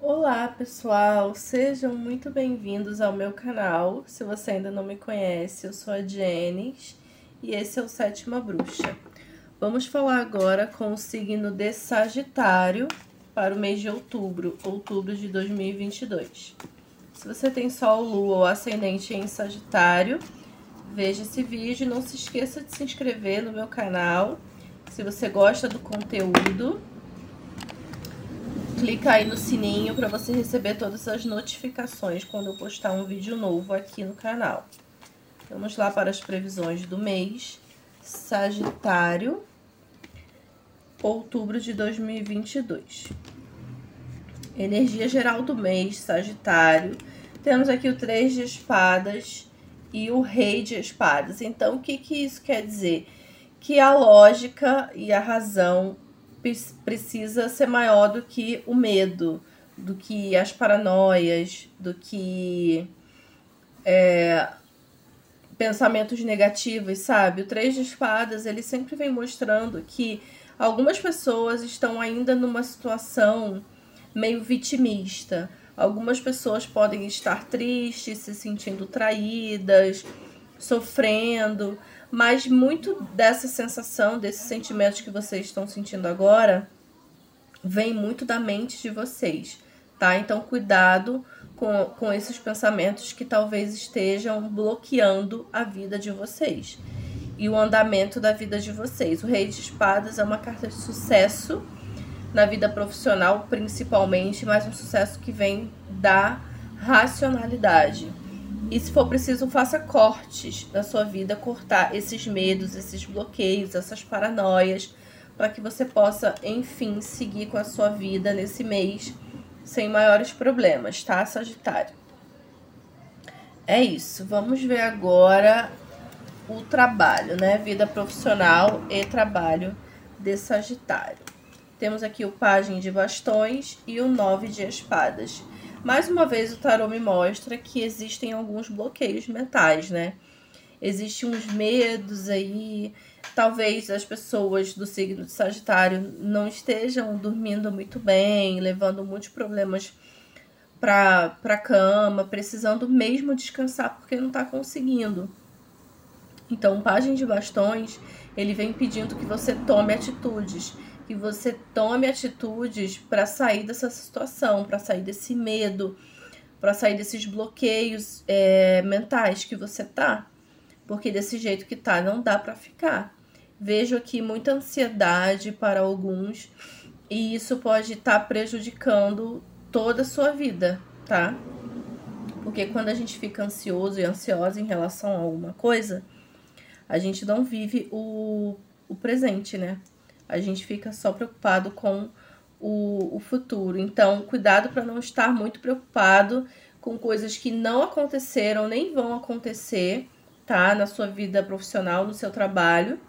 Olá pessoal, sejam muito bem-vindos ao meu canal. Se você ainda não me conhece, eu sou a Jenis e esse é o Sétima Bruxa. Vamos falar agora com o signo de Sagitário para o mês de outubro, outubro de 2022. Se você tem Sol, Lua ou Ascendente em Sagitário, veja esse vídeo não se esqueça de se inscrever no meu canal. Se você gosta do conteúdo, clica aí no sininho para você receber todas as notificações quando eu postar um vídeo novo aqui no canal. Vamos lá para as previsões do mês. Sagitário, outubro de 2022. Energia geral do mês, Sagitário. Temos aqui o Três de Espadas e o Rei de Espadas. Então, o que, que isso quer dizer? Que a lógica e a razão precisa ser maior do que o medo, do que as paranoias, do que é, pensamentos negativos, sabe? O Três de Espadas, ele sempre vem mostrando que algumas pessoas estão ainda numa situação meio vitimista. Algumas pessoas podem estar tristes, se sentindo traídas, sofrendo, mas muito dessa sensação, desses sentimentos que vocês estão sentindo agora, vem muito da mente de vocês, tá? Então, cuidado com, com esses pensamentos que talvez estejam bloqueando a vida de vocês e o andamento da vida de vocês. O Rei de Espadas é uma carta de sucesso na vida profissional, principalmente, mas um sucesso que vem da racionalidade. E se for preciso, faça cortes na sua vida, cortar esses medos, esses bloqueios, essas paranoias, para que você possa, enfim, seguir com a sua vida nesse mês sem maiores problemas, tá, Sagitário? É isso. Vamos ver agora o trabalho, né? Vida profissional e trabalho de Sagitário. Temos aqui o Pagem de Bastões e o Nove de Espadas. Mais uma vez, o tarô me mostra que existem alguns bloqueios mentais, né? Existem uns medos aí. Talvez as pessoas do signo de Sagitário não estejam dormindo muito bem, levando muitos problemas para a cama, precisando mesmo descansar porque não está conseguindo. Então, o Pagem de Bastões, ele vem pedindo que você tome atitudes que você tome atitudes para sair dessa situação, para sair desse medo, para sair desses bloqueios é, mentais que você tá, porque desse jeito que tá não dá para ficar. Vejo aqui muita ansiedade para alguns e isso pode estar tá prejudicando toda a sua vida, tá? Porque quando a gente fica ansioso e ansiosa em relação a alguma coisa, a gente não vive o, o presente, né? A gente fica só preocupado com o, o futuro. Então, cuidado para não estar muito preocupado com coisas que não aconteceram nem vão acontecer, tá? Na sua vida profissional, no seu trabalho.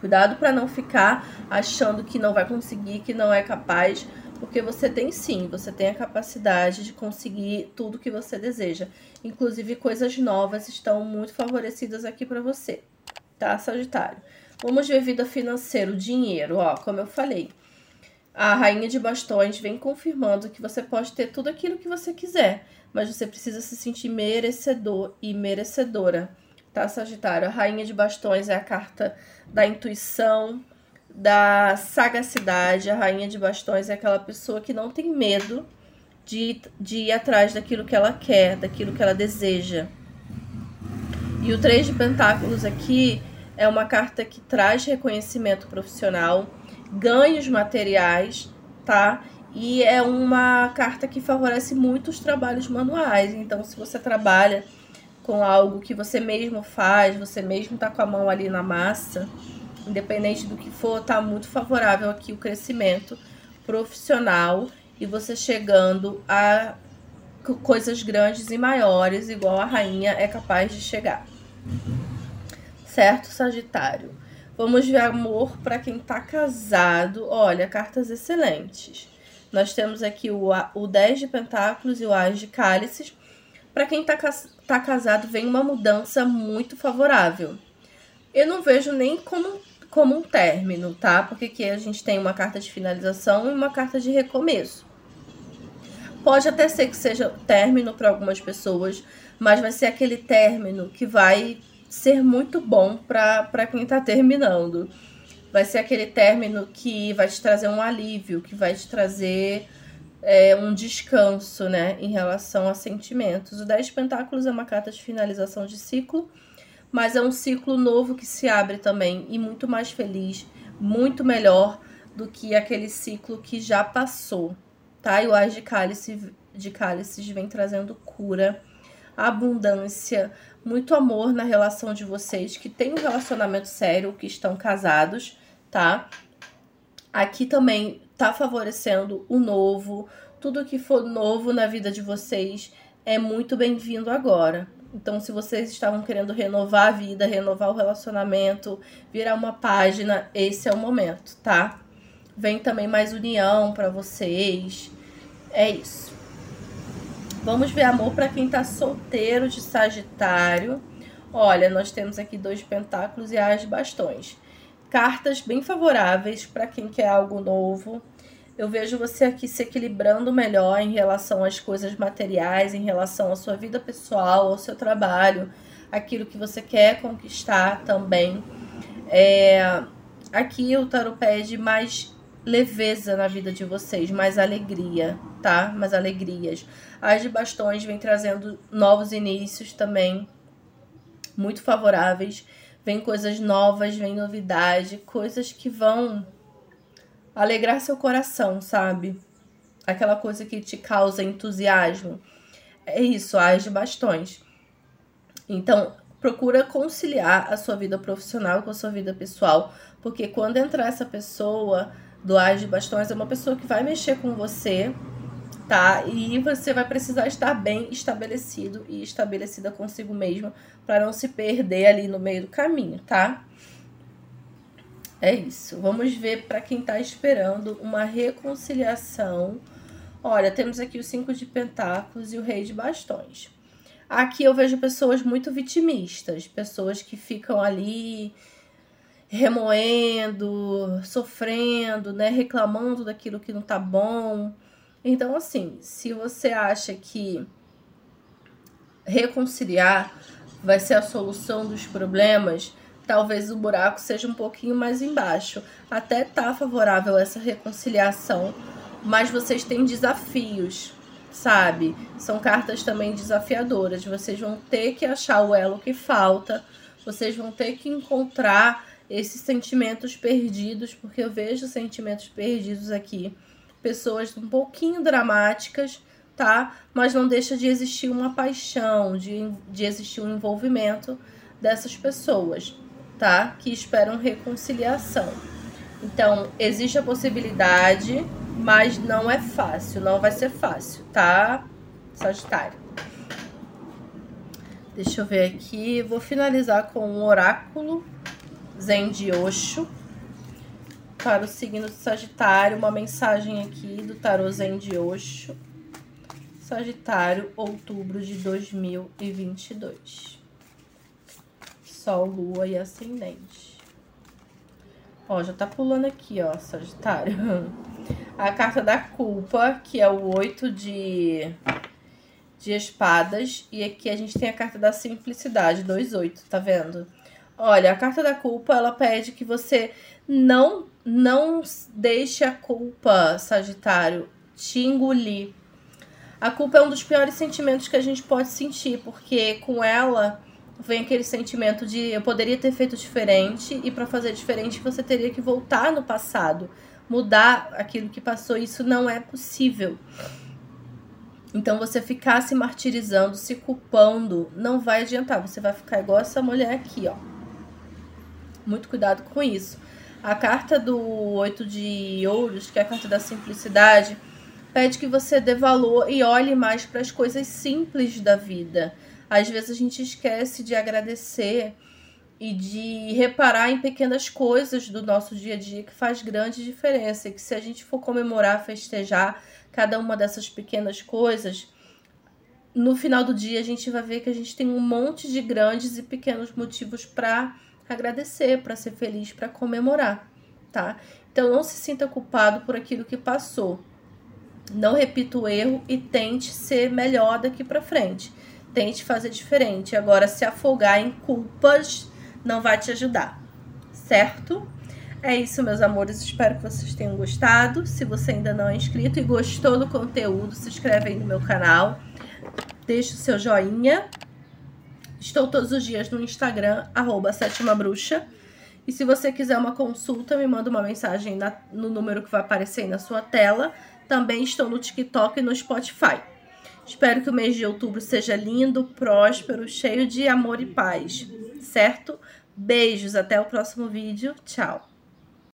Cuidado para não ficar achando que não vai conseguir, que não é capaz, porque você tem sim, você tem a capacidade de conseguir tudo que você deseja. Inclusive, coisas novas estão muito favorecidas aqui para você, tá, Sagitário? Vamos ver vida financeira, o dinheiro, ó, como eu falei. A rainha de bastões vem confirmando que você pode ter tudo aquilo que você quiser, mas você precisa se sentir merecedor e merecedora, tá, Sagitário? A rainha de bastões é a carta da intuição, da sagacidade. A rainha de bastões é aquela pessoa que não tem medo de, de ir atrás daquilo que ela quer, daquilo que ela deseja. E o três de pentáculos aqui é uma carta que traz reconhecimento profissional, ganhos materiais, tá? E é uma carta que favorece muito os trabalhos manuais. Então, se você trabalha com algo que você mesmo faz, você mesmo tá com a mão ali na massa, independente do que for, tá muito favorável aqui o crescimento profissional e você chegando a coisas grandes e maiores, igual a rainha é capaz de chegar certo, Sagitário? Vamos ver amor para quem tá casado. Olha, cartas excelentes. Nós temos aqui o, o 10 de pentáculos e o As de cálices. Para quem tá, tá casado, vem uma mudança muito favorável. Eu não vejo nem como, como um término, tá? Porque aqui a gente tem uma carta de finalização e uma carta de recomeço. Pode até ser que seja término para algumas pessoas, mas vai ser aquele término que vai ser muito bom para quem está terminando. Vai ser aquele término que vai te trazer um alívio, que vai te trazer é, um descanso, né, em relação a sentimentos. O 10 de Pentáculos é uma carta de finalização de ciclo, mas é um ciclo novo que se abre também e muito mais feliz, muito melhor do que aquele ciclo que já passou, tá? E o Ás de Cálice, de Cálices vem trazendo cura, abundância, muito amor na relação de vocês que têm um relacionamento sério, que estão casados, tá? Aqui também tá favorecendo o novo. Tudo que for novo na vida de vocês é muito bem-vindo agora. Então, se vocês estavam querendo renovar a vida, renovar o relacionamento, virar uma página, esse é o momento, tá? Vem também mais união para vocês. É isso. Vamos ver amor para quem tá solteiro de Sagitário. Olha, nós temos aqui dois pentáculos e as bastões cartas bem favoráveis para quem quer algo novo. Eu vejo você aqui se equilibrando melhor em relação às coisas materiais, em relação à sua vida pessoal, ao seu trabalho, aquilo que você quer conquistar também. É, aqui o tarot pede mais leveza na vida de vocês, mais alegria, tá? Mais alegrias. As de bastões vem trazendo novos inícios também, muito favoráveis. Vem coisas novas, vem novidade, coisas que vão alegrar seu coração, sabe? Aquela coisa que te causa entusiasmo. É isso, as de bastões. Então, procura conciliar a sua vida profissional com a sua vida pessoal, porque quando entrar essa pessoa do As de Bastões, é uma pessoa que vai mexer com você, tá? E você vai precisar estar bem estabelecido e estabelecida consigo mesmo para não se perder ali no meio do caminho, tá? É isso. Vamos ver para quem está esperando uma reconciliação. Olha, temos aqui o cinco de pentáculos e o rei de bastões. Aqui eu vejo pessoas muito vitimistas, pessoas que ficam ali remoendo, sofrendo, né, reclamando daquilo que não tá bom. Então, assim, se você acha que reconciliar vai ser a solução dos problemas, talvez o buraco seja um pouquinho mais embaixo. Até tá favorável essa reconciliação, mas vocês têm desafios, sabe? São cartas também desafiadoras. Vocês vão ter que achar o elo que falta, vocês vão ter que encontrar esses sentimentos perdidos, porque eu vejo sentimentos perdidos aqui. Pessoas um pouquinho dramáticas, tá? Mas não deixa de existir uma paixão, de, de existir um envolvimento dessas pessoas, tá? Que esperam reconciliação. Então, existe a possibilidade, mas não é fácil, não vai ser fácil, tá? Sagitário. Deixa eu ver aqui, vou finalizar com um oráculo Zen de Osho para o signo de Sagitário, uma mensagem aqui do tarô Zen de Osho Sagitário, outubro de 2022. Sol, Lua e Ascendente. Ó, já tá pulando aqui, ó, Sagitário. A carta da culpa, que é o oito de, de espadas. E aqui a gente tem a carta da simplicidade, dois oito, tá vendo? Olha, a carta da culpa, ela pede que você não, não deixe a culpa, Sagitário, te engolir a culpa é um dos piores sentimentos que a gente pode sentir, porque com ela vem aquele sentimento de eu poderia ter feito diferente e para fazer diferente você teria que voltar no passado, mudar aquilo que passou, isso não é possível. Então você ficar se martirizando, se culpando, não vai adiantar, você vai ficar igual essa mulher aqui, ó. Muito cuidado com isso. A carta do oito de ouros, que é a carta da simplicidade, pede que você dê valor e olhe mais para as coisas simples da vida. Às vezes a gente esquece de agradecer e de reparar em pequenas coisas do nosso dia a dia que faz grande diferença. E que se a gente for comemorar, festejar cada uma dessas pequenas coisas, no final do dia a gente vai ver que a gente tem um monte de grandes e pequenos motivos para agradecer, para ser feliz, para comemorar, tá? Então não se sinta culpado por aquilo que passou Não repita o erro e tente ser melhor daqui para frente. Tente fazer diferente. Agora, se afogar em culpas não vai te ajudar, certo? É isso, meus amores. Espero que vocês tenham gostado. Se você ainda não é inscrito e gostou do conteúdo, se inscreve aí no meu canal. Deixe o seu joinha. Estou todos os dias no Instagram, arroba Sétima Bruxa. E se você quiser uma consulta, me manda uma mensagem na, no número que vai aparecer aí na sua tela. Também estou no TikTok e no Spotify. Espero que o mês de outubro seja lindo, próspero, cheio de amor e paz, certo? Beijos, até o próximo vídeo. Tchau!